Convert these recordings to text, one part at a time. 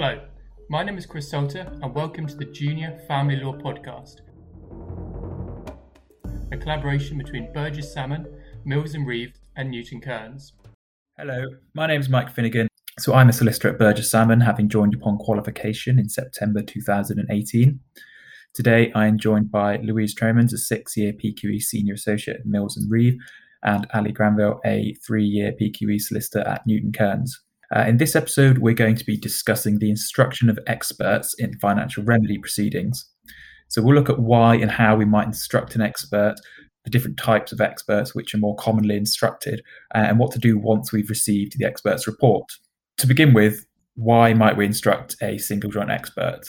Hello, my name is Chris Salter, and welcome to the Junior Family Law Podcast, a collaboration between Burges Salmon, Mills and Reeve, and Newton Kearns. Hello, my name is Mike Finnegan. So I'm a solicitor at Burges Salmon, having joined upon qualification in September 2018. Today I am joined by Louise Tromans, a six-year PQE senior associate at Mills and Reeve, and Ali Granville, a three-year PQE solicitor at Newton Kearns. Uh, in this episode, we're going to be discussing the instruction of experts in financial remedy proceedings. So we'll look at why and how we might instruct an expert, the different types of experts which are more commonly instructed, uh, and what to do once we've received the expert's report. To begin with, why might we instruct a single joint expert?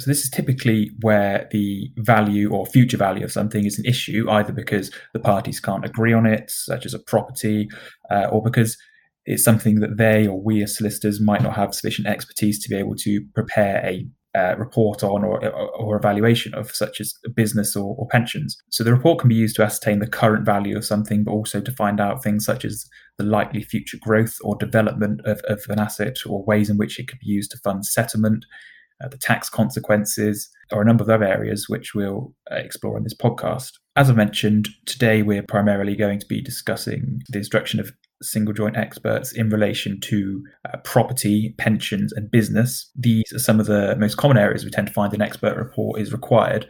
So this is typically where the value or future value of something is an issue, either because the parties can't agree on it, such as a property, uh, or because it's something that they or we as solicitors might not have sufficient expertise to be able to prepare a uh, report on or, or evaluation of, such as business or, or, pensions. So the report can be used to ascertain the current value of something, but also to find out things such as the likely future growth or development of, of an asset or ways in which it could be used to fund settlement, uh, the tax consequences, or a number of other areas which we'll uh, explore in this podcast. As I mentioned, today we're primarily going to be discussing the instruction of single joint experts in relation to uh, property, pensions, and business. These are some of the most common areas we tend to find an expert report is required.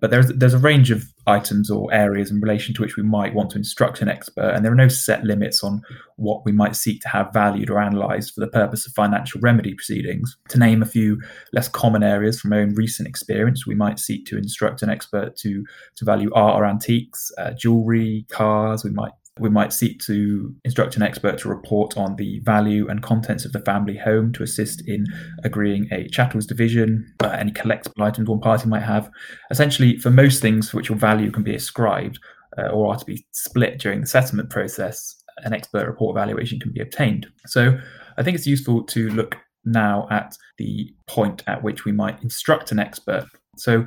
But there's there's a range of items or areas in relation to which we might want to instruct an expert, and there are no set limits on what we might seek to have valued or analysed for the purpose of financial remedy proceedings. To name a few less common areas from our own recent experience, we might seek to instruct an expert to to value art or antiques, uh, jewellery, cars. We might we might seek to instruct an expert to report on the value and contents of the family home to assist in agreeing a chattels division, uh, any collectible items one party might have. Essentially, for most things for which your value can be ascribed uh, or are to be split during the settlement process, an expert report evaluation can be obtained. So I think it's useful to look now at the point at which we might instruct an expert. So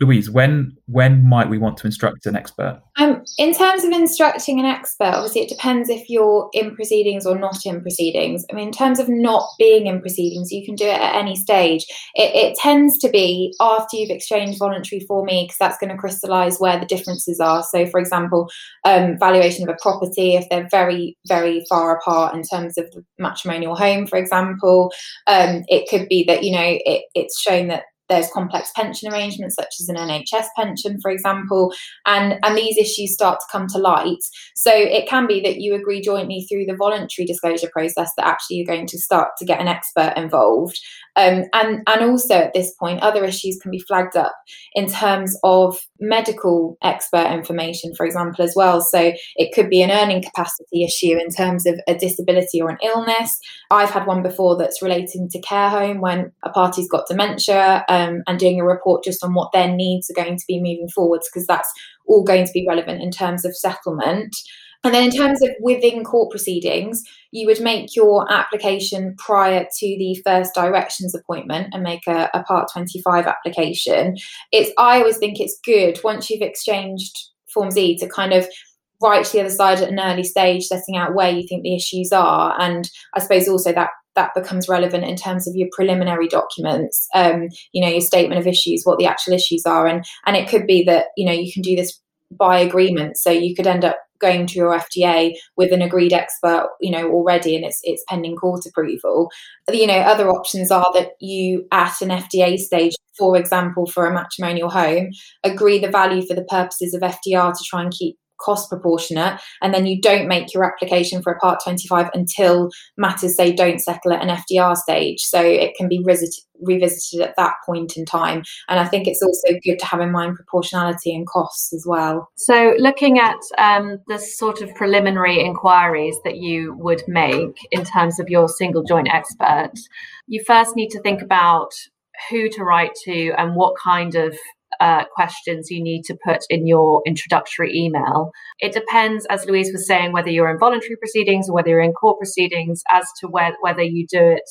Louise, when when might we want to instruct an expert? Um, in terms of instructing an expert, obviously it depends if you're in proceedings or not in proceedings. I mean, in terms of not being in proceedings, you can do it at any stage. It, it tends to be after you've exchanged voluntary for me, because that's going to crystallise where the differences are. So, for example, um, valuation of a property, if they're very, very far apart in terms of the matrimonial home, for example, um, it could be that you know it, it's shown that there's complex pension arrangements such as an NHS pension, for example, and, and these issues start to come to light. So it can be that you agree jointly through the voluntary disclosure process that actually you're going to start to get an expert involved. Um, and, and also at this point, other issues can be flagged up in terms of medical expert information, for example, as well. So it could be an earning capacity issue in terms of a disability or an illness. I've had one before that's relating to care home when a party's got dementia Um, and doing a report just on what their needs are going to be moving forwards, because that's all going to be relevant in terms of settlement. And then, in terms of within court proceedings, you would make your application prior to the first directions appointment and make a, a Part 25 application. It's I always think it's good once you've exchanged Form Z to kind of write to the other side at an early stage, setting out where you think the issues are. And I suppose also that that becomes relevant in terms of your preliminary documents um, you know your statement of issues what the actual issues are and and it could be that you know you can do this by agreement so you could end up going to your FDA with an agreed expert, you know, already, and it's it's pending court approval. You know, other options are that you at an FDA stage, for example, for a matrimonial home, agree the value for the purposes of FDR to try and keep cost proportionate and then you don't make your application for a part 25 until matters say don't settle at an FDR stage. So it can be revisited, at that point in time. And I think it's also good to have in mind proportionality and costs as well. So looking at um, the sort of preliminary inquiries that you would make in terms of your single joint expert you first need to think about who to write to and what kind of uh, questions you need to put in your introductory email. It depends, as Louise was saying, whether you're in voluntary proceedings or whether you're in court proceedings, as to where, whether you do it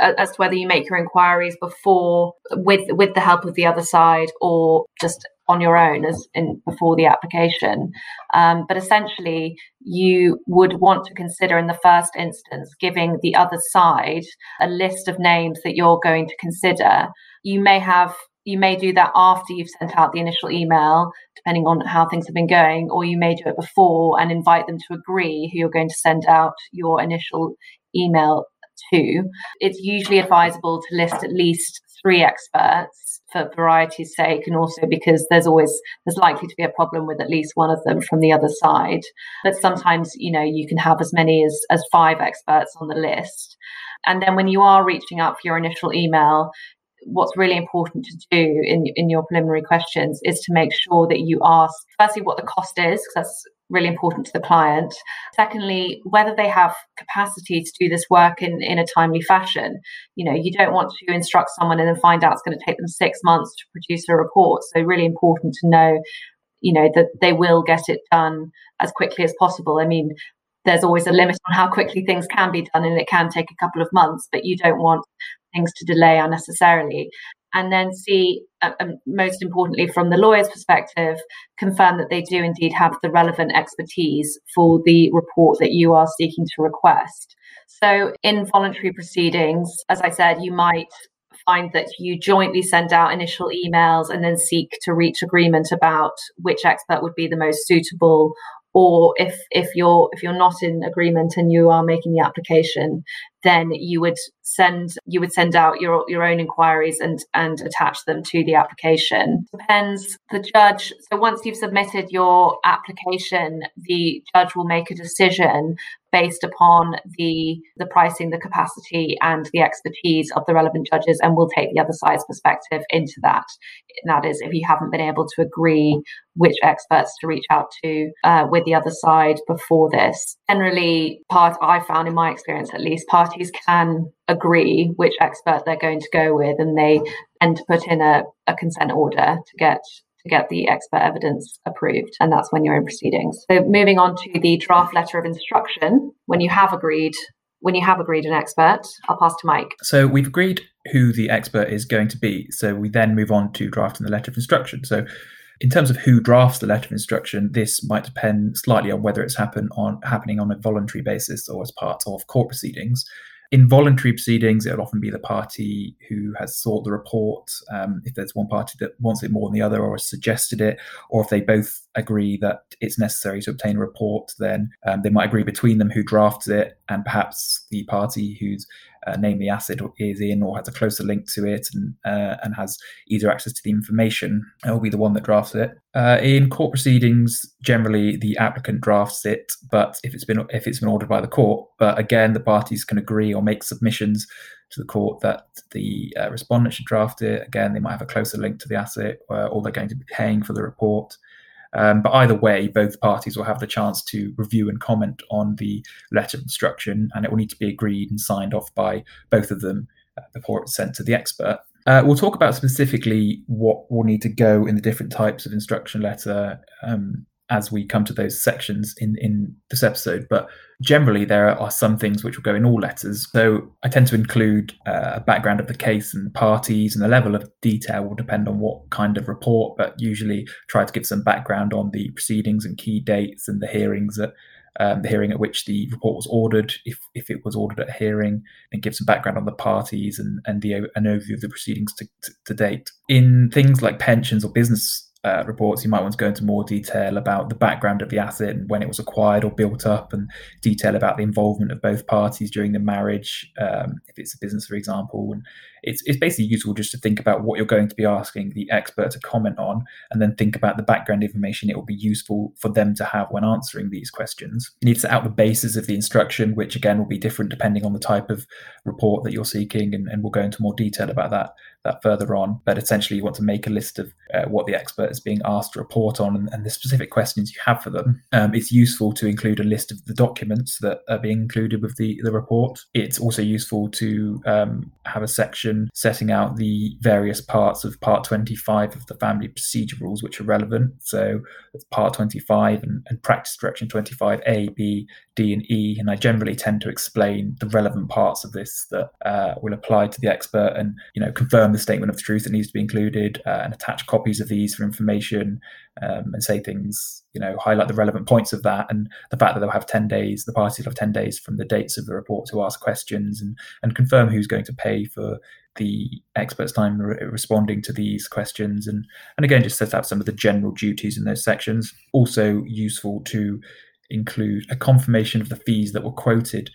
as to whether you make your inquiries before with with the help of the other side or just on your own as in before the application. Um, but essentially, you would want to consider in the first instance giving the other side a list of names that you're going to consider. You may have you may do that after you've sent out the initial email, depending on how things have been going, or you may do it before and invite them to agree who you're going to send out your initial email to. It's usually advisable to list at least three experts for variety's sake and also because there's always there's likely to be a problem with at least one of them from the other side but sometimes you know you can have as many as as five experts on the list and then when you are reaching out for your initial email what's really important to do in in your preliminary questions is to make sure that you ask firstly what the cost is because that's really important to the client. Secondly, whether they have capacity to do this work in, in a timely fashion. You know, you don't want to instruct someone and then find out it's going to take them six months to produce a report. So really important to know, you know, that they will get it done as quickly as possible. I mean, there's always a limit on how quickly things can be done and it can take a couple of months, but you don't want things to delay unnecessarily and then see, uh, um, most importantly, from the lawyer's perspective, confirm that they do indeed have the relevant expertise for the report that you are seeking to request. So, in voluntary proceedings, as I said, you might find that you jointly send out initial emails and then seek to reach agreement about which expert would be the most suitable or if if you're if you're not in agreement and you are making the application then you would send you would send out your your own inquiries and and attach them to the application. Depends. The judge so once you've submitted your application the judge will make a decision based upon the the pricing the capacity and the expertise of the relevant judges and will take the other side's perspective into that. And that is if you haven't been able to agree which experts to reach out to uh, with the other side before this. Generally part i found in my experience at least part parties can agree which expert they're going to go with, and they tend to put in a, a consent order to get to get the expert evidence approved, and that's when you're in proceedings. So moving on to the draft letter of instruction, when you have agreed when you have agreed an expert, I'll pass to Mike. So we've agreed who the expert is going to be. So we then move on to drafting the letter of instruction. So in terms of who drafts the letter of instruction, this might depend slightly on whether it's happen on happening on a voluntary basis or as part of court proceedings. In voluntary proceedings, it'll often be the party who has sought the report. Um, if there's one party that wants it more than the other or has suggested it, or if they both agree that it's necessary to obtain a report, then um, they might agree between them who drafts it, and perhaps the party who's uh, the asset is in or has a closer link to it and uh, and has either access to the information it will be the one that drafts it. Uh, in court proceedings, generally the applicant drafts it, but if it's been if it's been ordered by the court, but again the parties can agree or make submissions to the court that the uh, respondent should draft it. Again, they might have a closer link to the asset, uh, or they're going to be paying for the report. Um, but either way, both parties will have the chance to review and comment on the letter of instruction, and it will need to be agreed and signed off by both of them before it's sent to the expert. Uh, we'll talk about specifically what will need to go in the different types of instruction letter um, as we come to those sections in, in this episode. But generally, there are some things which will go in all letters. So I tend to include uh, a background of the case and parties, and the level of detail will depend on what kind of report, but usually try to give some background on the proceedings and key dates and the hearings that. Um, the hearing at which the report was ordered, if, if it was ordered at a hearing, and give some background on the parties and, and the an overview of the proceedings to, to, to date. In things like pensions or business uh, reports, you might want to go into more detail about the background of the asset and when it was acquired or built up, and detail about the involvement of both parties during the marriage, um, if it's a business, for example. And it's, it's basically useful just to think about what you're going to be asking the expert to comment on, and then think about the background information it will be useful for them to have when answering these questions. You need to set out the basis of the instruction, which again will be different depending on the type of report that you're seeking, and, and we'll go into more detail about that that further on. But essentially, you want to make a list of uh, what the expert is being asked to report on and, and the specific questions you have for them. Um, it's useful to include a list of the documents that are being included with the, the report. It's also useful to um, have a section setting out the various parts of Part 25 of the Family Procedure Rules which are relevant. So it's Part 25 and, and Practice Direction 25 A, B, D, and E. And I generally tend to explain the relevant parts of this that uh, will apply to the expert and you know confirm the statement of the truth that needs to be included uh, and attach copies of these for information um, and say things you know highlight the relevant points of that and the fact that they'll have 10 days the parties will have 10 days from the dates of the report to ask questions and and confirm who's going to pay for the expert's time re- responding to these questions. And and again just set out some of the general duties in those sections. Also useful to include a confirmation of the fees that were quoted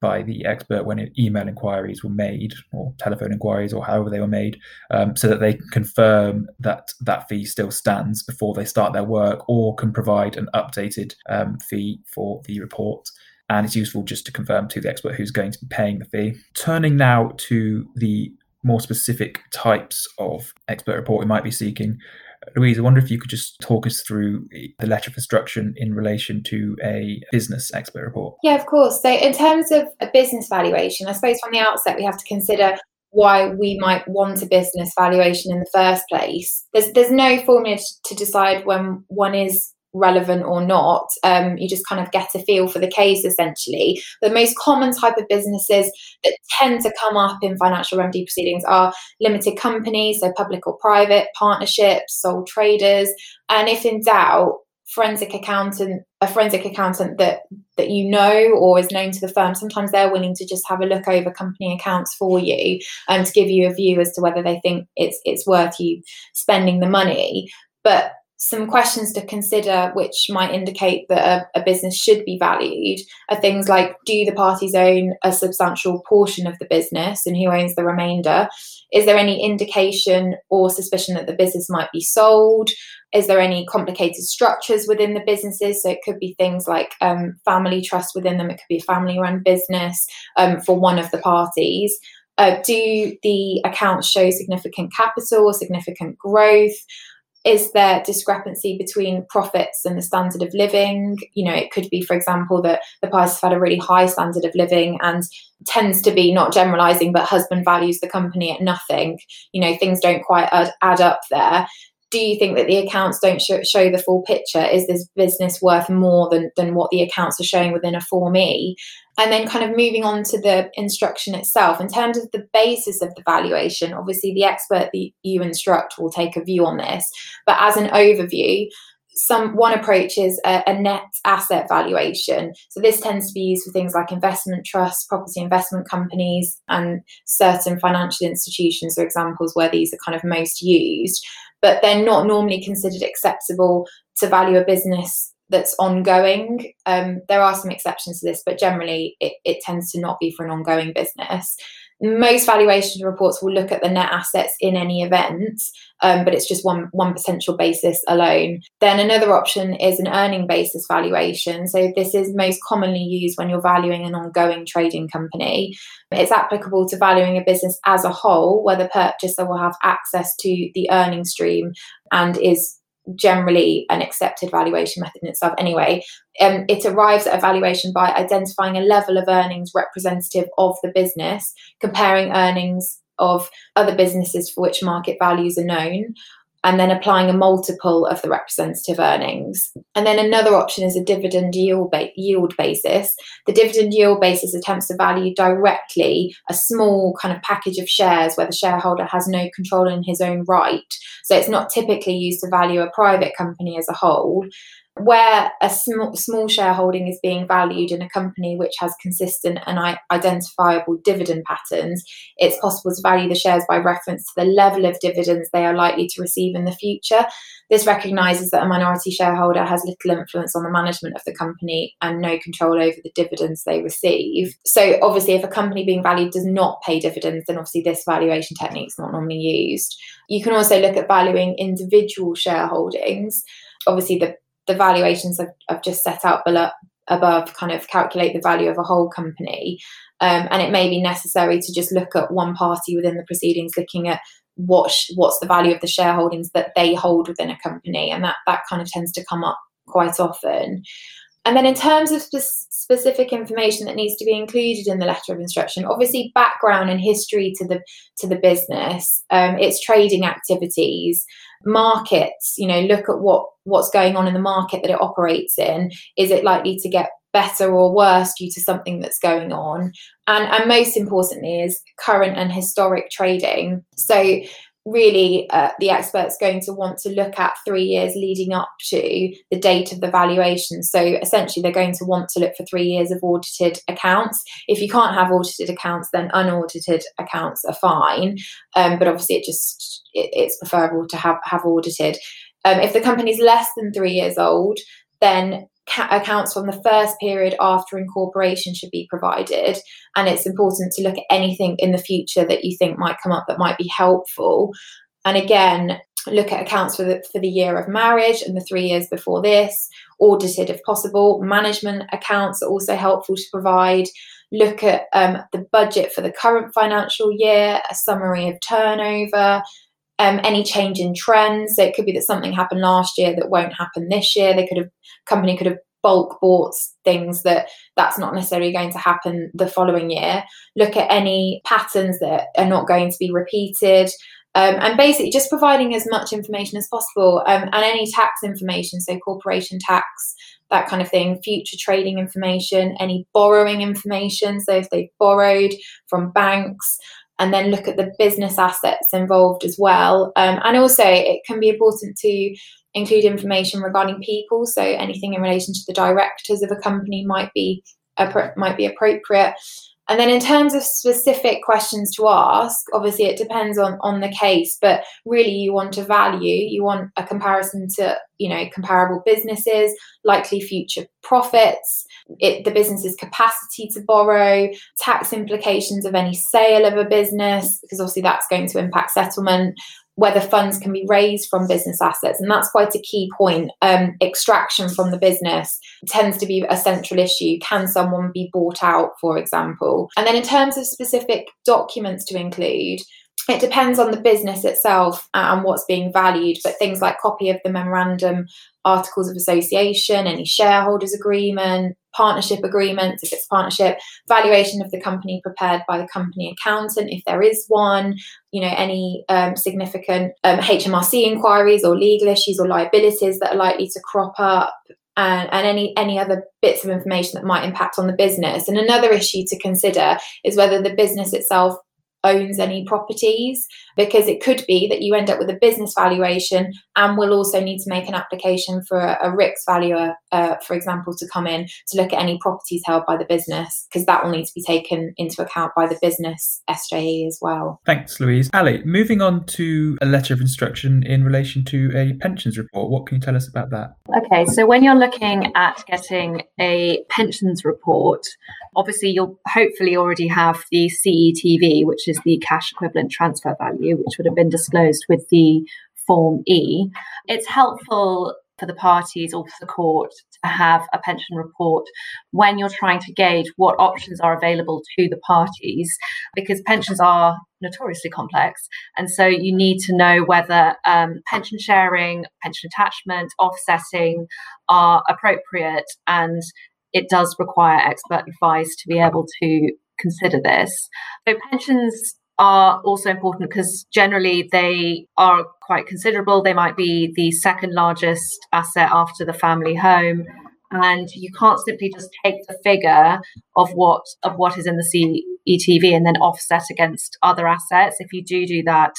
by the expert when email inquiries were made or telephone inquiries or however they were made um, so that they can confirm that that fee still stands before they start their work or can provide an updated um, fee for the report. And it's useful just to confirm to the expert who's going to be paying the fee. Turning now to the more specific types of expert report we might be seeking Louise, I wonder if you could just talk us through the letter of instruction in relation to a business expert report. Yeah, of course. So, in terms of a business valuation, I suppose from the outset we have to consider why we might want a business valuation in the first place. There's there's no formula to decide when one is relevant or not. Um, you just kind of get a feel for the case essentially. The most common type of businesses that tend to come up in financial remedy proceedings are limited companies, so public or private, partnerships, sole traders, and if in doubt, forensic accountant a forensic accountant that that you know or is known to the firm sometimes they're willing to just have a look over company accounts for you and to give you a view as to whether they think it's it's worth you spending the money but some questions to consider which might indicate that a, a, business should be valued are things like do the parties own a substantial portion of the business and who owns the remainder? Is there any indication or suspicion that the business might be sold? Is there any complicated structures within the businesses? So it could be things like um, family trust within them it could be a family run business um, for one of the parties. Uh, do the accounts show significant capital or significant growth is there discrepancy between profits and the standard of living? You know, it could be, for example, that the have had a really high standard of living and tends to be not generalizing, but husband values the company at nothing. You know, things don't quite add up there. Do you think that the accounts don't show, show the full picture? Is this business worth more than, than what the accounts are showing within a Form E? And then, kind of moving on to the instruction itself, in terms of the basis of the valuation, obviously the expert that you instruct will take a view on this. But as an overview, some one approach is a, a, net asset valuation. So this tends to be used for things like investment trusts, property investment companies, and certain financial institutions are examples where these are kind of most used. But they're not normally considered acceptable to value a business that's ongoing. Um, there are some exceptions to this, but generally it, it tends to not be for an ongoing business. Most valuation reports will look at the net assets in any event, um, but it's just one one potential basis alone. Then another option is an earning basis valuation. So this is most commonly used when you're valuing an ongoing trading company. It's applicable to valuing a business as a whole, where the purchaser will have access to the earning stream and is generally an accepted valuation method in itself anyway. Um, it arrives at a valuation by identifying a level of earnings representative of the business, comparing earnings of other businesses for which market values are known, and then applying a multiple of the representative earnings. And then another option is a dividend yield, ba- yield basis. The dividend yield basis attempts to value directly a small kind of package of shares where the shareholder has no control in his own right. So it's not typically used to value a private company as a whole where a small, small shareholding is being valued in a company which has consistent and identifiable dividend patterns, it's possible to value the shares by reference to the level of dividends they are likely to receive in the future. This recognises that a minority shareholder has little influence on the management of the company and no control over the dividends they receive. So, obviously, if a company being valued does not pay dividends, then obviously this valuation technique is not normally used. You can also look at valuing individual shareholdings. Obviously, the the valuations I've, I've just set out below, above kind of calculate the value of a whole company. Um, and it may be necessary to just look at one party within the proceedings, looking at what sh- what's the value of the shareholdings that they hold within a company, and that that kind of tends to come up quite often. And then, in terms of spe- specific information that needs to be included in the letter of instruction, obviously background and history to the to the business, um, its trading activities, markets. You know, look at what what's going on in the market that it operates in. Is it likely to get better or worse due to something that's going on? And and most importantly, is current and historic trading. So really uh, the expert's going to want to look at three years leading up to the date of the valuation. So essentially, they're going to want to look for three years of audited accounts. If you can't have audited accounts, then unaudited accounts are fine. Um, but obviously, it just it, it's preferable to have have audited. Um, if the company is less than three years old, then accounts from the first period after incorporation should be provided. And it's important to look at anything in the future that you think might come up that might be helpful. And again, look at accounts for the, for the year of marriage and the three years before this, audited if possible. Management accounts are also helpful to provide. Look at um, the budget for the current financial year, a summary of turnover, um, any change in trends. So it could be that something happened last year that won't happen this year. They could have company could have bulk bought things that that's not necessarily going to happen the following year. Look at any patterns that are not going to be repeated. Um, and basically just providing as much information as possible um, and any tax information, so corporation tax, that kind of thing, future trading information, any borrowing information, so if they've borrowed from banks, and then look at the business assets involved as well. Um, and also, it can be important to include information regarding people. So anything in relation to the directors of a company might be might be appropriate. And then in terms of specific questions to ask, obviously it depends on, on the case, but really you want a value, you want a comparison to, you know, comparable businesses, likely future profits, it, the business's capacity to borrow, tax implications of any sale of a business, because obviously that's going to impact settlement, whether funds can be raised from business assets. And that's quite a key point. Um, extraction from the business tends to be a central issue. Can someone be bought out, for example? And then in terms of specific documents to include, it depends on the business itself and what's being valued, but things like copy of the memorandum, articles of association, any shareholders agreement, partnership agreements, if it's partnership, valuation of the company prepared by the company accountant, if there is one, you know, any um, significant um, HMRC inquiries or legal issues or liabilities that are likely to crop up. And, and any any other bits of information that might impact on the business. And another issue to consider is whether the business itself owns any properties because it could be that you end up with a business valuation and will also need to make an application for a, a RICS valuer, uh, for example, to come in to look at any properties held by the business because that will need to be taken into account by the business SJE as well. Thanks, Louise. Ali, moving on to a letter of instruction in relation to a pensions report. What can you tell us about that? Okay, so when you're looking at getting a pensions report, obviously you'll hopefully already have the CETV, which is the cash equivalent transfer value, which would have been disclosed with the Form E. It's helpful for the parties or for the court to have a pension report when you're trying to gauge what options are available to the parties because pensions are notoriously complex and so you need to know whether um, pension sharing pension attachment offsetting are appropriate and it does require expert advice to be able to consider this. So pensions are also important because generally they are quite considerable. They might be the second largest asset after the family home. And you can't simply just take the figure of what of what is in the CETV and then offset against other assets. If you do do that,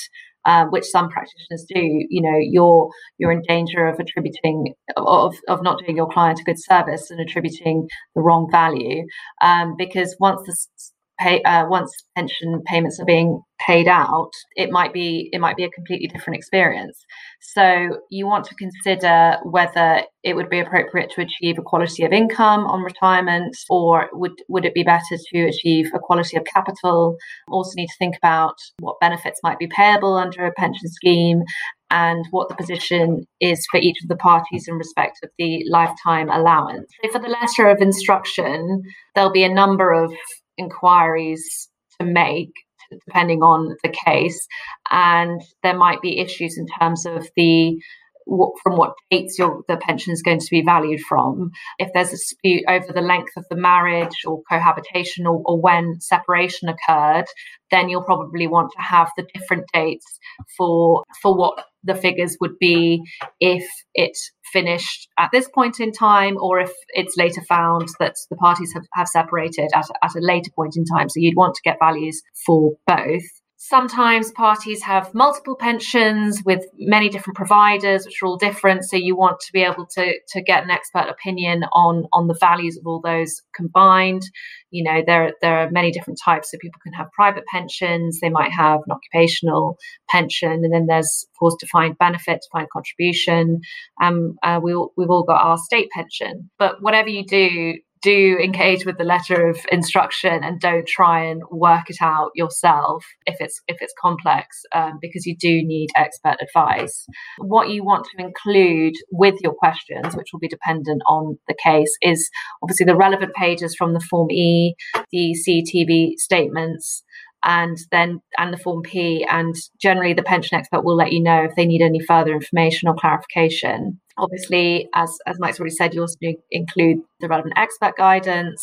um, which some practitioners do, you know, you're you're in danger of attributing of of not doing your client a good service and attributing the wrong value, um, because once the pay uh, once pension payments are being paid out, it might be it might be a completely different experience. So you want to consider whether it would be appropriate to achieve equality of income on retirement, or would would it be better to achieve equality of capital? Also need to think about what benefits might be payable under a pension scheme and what the position is for each of the parties in respect of the lifetime allowance. So for the letter of instruction, there'll be a number of inquiries to make depending on the case and there might be issues in terms of the what, from what dates your the pension is going to be valued from. If there's a dispute over the length of the marriage or cohabitation or, or when separation occurred, then you'll probably want to have the different dates for for what the figures would be if it finished at this point in time or if it's later found that the parties have, have separated at, at a later point in time. So you'd want to get values for both. Sometimes parties have multiple pensions with many different providers, which are all different. So you want to be able to, to get an expert opinion on, on the values of all those combined. You know, there, there are many different types. So people can have private pensions, they might have an occupational pension, and then there's, of course, defined benefit, defined contribution. Um, uh, we we've all got our state pension. But whatever you do, do engage with the letter of instruction and don't try and work it out yourself if it's if it's complex um, because you do need expert advice. What you want to include with your questions which will be dependent on the case is obviously the relevant pages from the form e the CETV statements and then and the form P and generally the pension expert will let you know if they need any further information or clarification. Obviously, as as Mike's already said, you also include the relevant expert guidance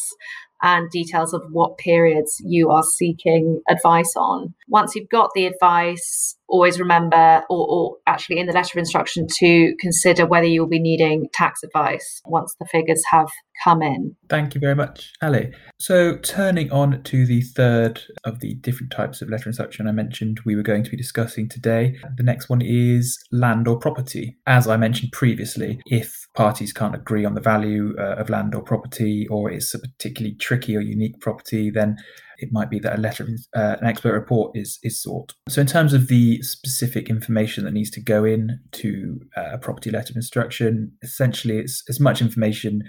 and details of what periods you are seeking advice on. Once you've got the advice, always remember, or, or, actually in the letter of instruction, to consider whether you'll be needing tax advice once the figures have come in. Thank you very much, Ali. So, turning on to the third of the different types of letter of instruction I mentioned we were going to be discussing today, the next one is land or property. As I mentioned previously, if parties can't agree on the value uh, of land or property, or it's a particularly tricky or unique property, then it might be that a letter, uh, an expert report is is sought. So, in terms of the specific information that needs to go in to uh, a property letter of instruction, essentially it's as much information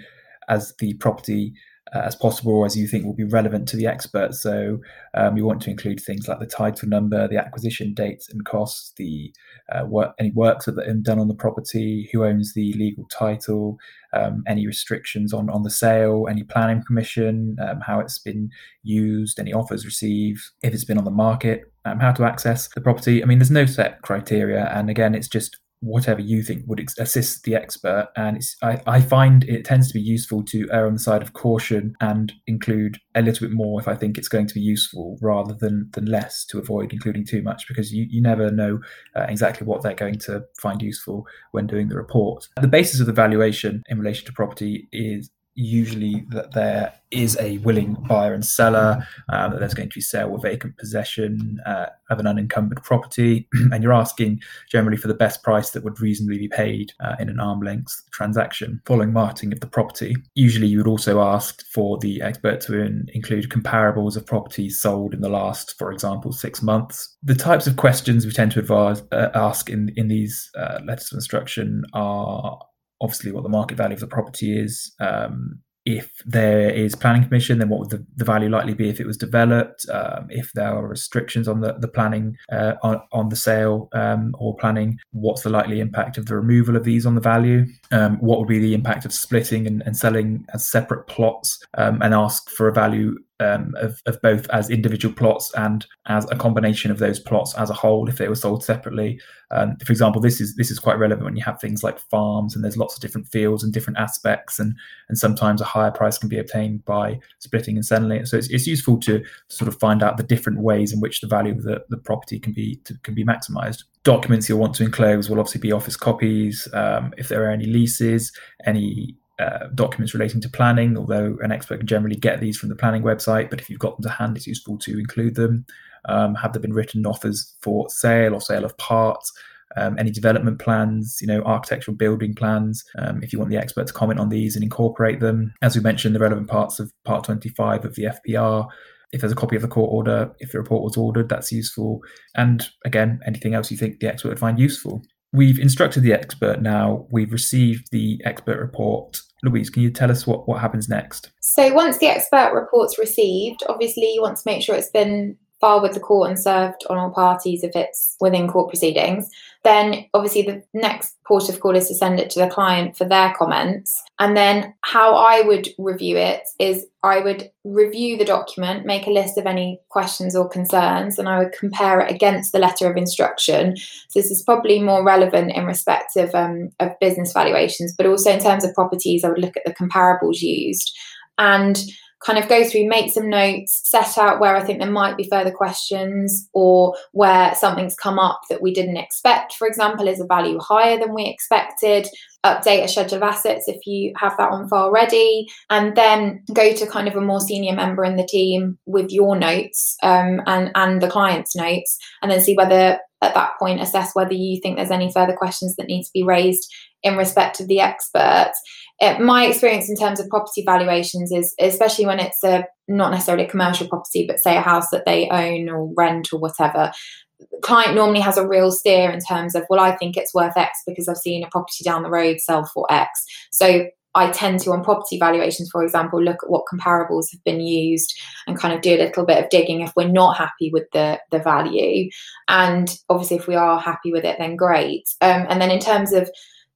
as the property as possible as you think will be relevant to the expert. So um, you want to include things like the title number, the acquisition dates and costs, the uh, work, any works that have been done on the property, who owns the legal title, um, any restrictions on, on the sale, any planning permission, um, how it's been used, any offers received, if it's been on the market, um, how to access the property. I mean, there's no set criteria, and again, it's just whatever you think would assist the expert. And I, I find it tends to be useful to err on the side of caution and include a little bit more if I think it's going to be useful rather than than less to avoid including too much because you, you never know uh, exactly what they're going to find useful when doing the report. The basis of the valuation in relation to property is usually that there is a willing buyer and seller, uh, that there's going to be sale or vacant possession uh, of an unencumbered property, and you're asking generally for the best price that would reasonably be paid uh, in an arm length transaction following marketing of the property. Usually, you would also ask for the expert to in- include comparables of properties sold in the last, for example, six months. The types of questions we tend to advise, uh, ask in, in these uh, letters of instruction are obviously what the market value of the property is. Um, if there is planning permission, then what would the, the value likely be if it was developed? Um, if there are restrictions on the, the planning uh, on, on the sale um, or planning, what's the likely impact of the removal of these on the value? Um, what would be the impact of splitting and, and selling as separate plots um, and ask for a value um, of, of both as individual plots and as a combination of those plots as a whole if they were sold separately. Um, for example, this is this is quite relevant when you have things like farms and there's lots of different fields and different aspects, and and sometimes a higher price can be obtained by splitting and selling it. So it's, it's useful to sort of find out the different ways in which the value of the, the property can be to, can be maximised. Documents you'll want to enclose will obviously be office copies. Um, if there are any leases, any uh, documents relating to planning, although an expert can generally get these from the planning website, but if you've got them to hand, it's useful to include them. Um, have there been written offers for sale or sale of parts? Um, any development plans, you know, architectural building plans, um, if you want the expert to comment on these and incorporate them. As we mentioned, the relevant parts of Part 25 of the FPR. If there's a copy of the court order, if the report was ordered, that's useful. And again, anything else you think the expert would find useful. We've instructed the expert now. We've received the expert report. Louise, can you tell us what, what happens next? So, once the expert report's received, obviously you want to make sure it's been filed with the court and served on all parties if it's within court proceedings. Then, obviously, the next port of call is to send it to the client for their comments. And then, how I would review it is I would review the document, make a list of any questions or concerns, and I would compare it against the letter of instruction. So, this is probably more relevant in respect of, um, of business valuations, but also in terms of properties, I would look at the comparables used. And kind of go through, make some notes, set out where I think there might be further questions or where something's come up that we didn't expect. For example, is a value higher than we expected? Update a schedule of assets if you have that on file ready, and then go to kind of a more senior member in the team with your notes um, and and the client's notes, and then see whether at that point assess whether you think there's any further questions that need to be raised in respect of the expert it, my experience in terms of property valuations is especially when it's a not necessarily a commercial property but say a house that they own or rent or whatever the client normally has a real steer in terms of well i think it's worth x because i've seen a property down the road sell for x so I tend to, on property valuations, for example, look at what comparables have been used and kind of do a little bit of digging if we're not happy with the the value, and obviously if we are happy with it, then great. Um, and then in terms of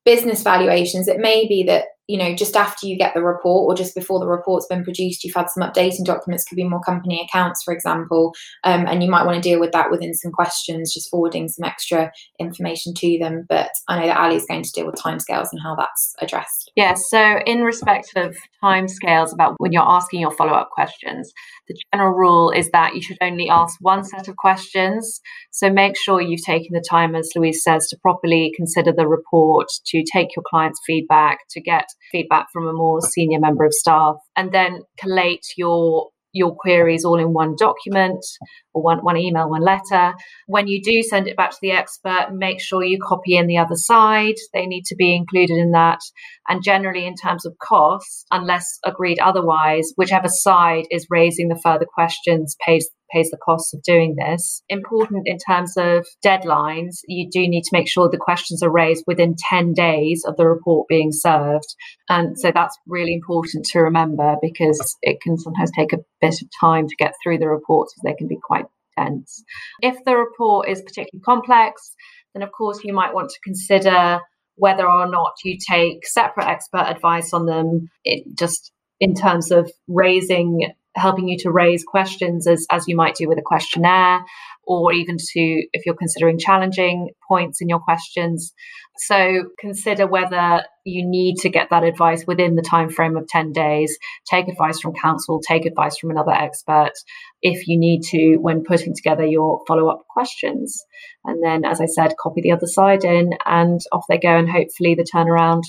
business valuations, it may be that you know, just after you get the report or just before the report's been produced, you've had some updating documents, could be more company accounts, for example, um, and you might want to deal with that within some questions, just forwarding some extra information to them. But I know that Ali is going to deal with timescales and how that's addressed. Yes. Yeah, so, in respect of timescales, about when you're asking your follow up questions, the general rule is that you should only ask one set of questions. So, make sure you've taken the time, as Louise says, to properly consider the report, to take your client's feedback, to get feedback from a more senior member of staff, and then collate your your queries all in one document or one, one email, one letter. When you do send it back to the expert, make sure you copy in the other side. They need to be included in that. And generally, in terms of costs, unless agreed otherwise, whichever side is raising the further questions pays pays the costs of doing this. Important in terms of deadlines, you do need to make sure the questions are raised within 10 days of the report being served. And so that's really important to remember because it can sometimes take a bit of time to get through the reports because they can be quite dense. If the report is particularly complex, then of course you might want to consider whether or not you take separate expert advice on them it just in terms of raising helping you to raise questions as, as you might do with a questionnaire or even to if you're considering challenging points in your questions. So consider whether you need to get that advice within the time frame of 10 days. Take advice from counsel take advice from another expert if you need to when putting together your follow-up questions. And then as i said copy the other side in and off they go and hopefully the turnaround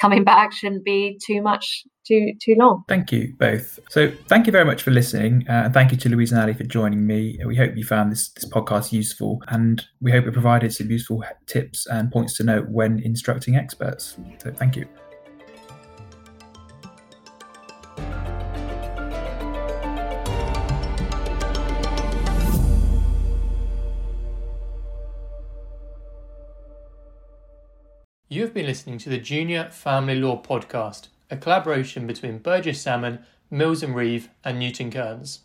coming back shouldn't be too much too too long. Thank you both. So thank you very much for listening uh, and thank you to louise and ali for joining me. We hope you found this, this podcast useful and we hope it provided some useful tips and points to note when instructing experts so thank you You have been listening to the Junior Family Law Podcast, a collaboration between Burges Salmon, Mills and Reeve, and Newton Kearns.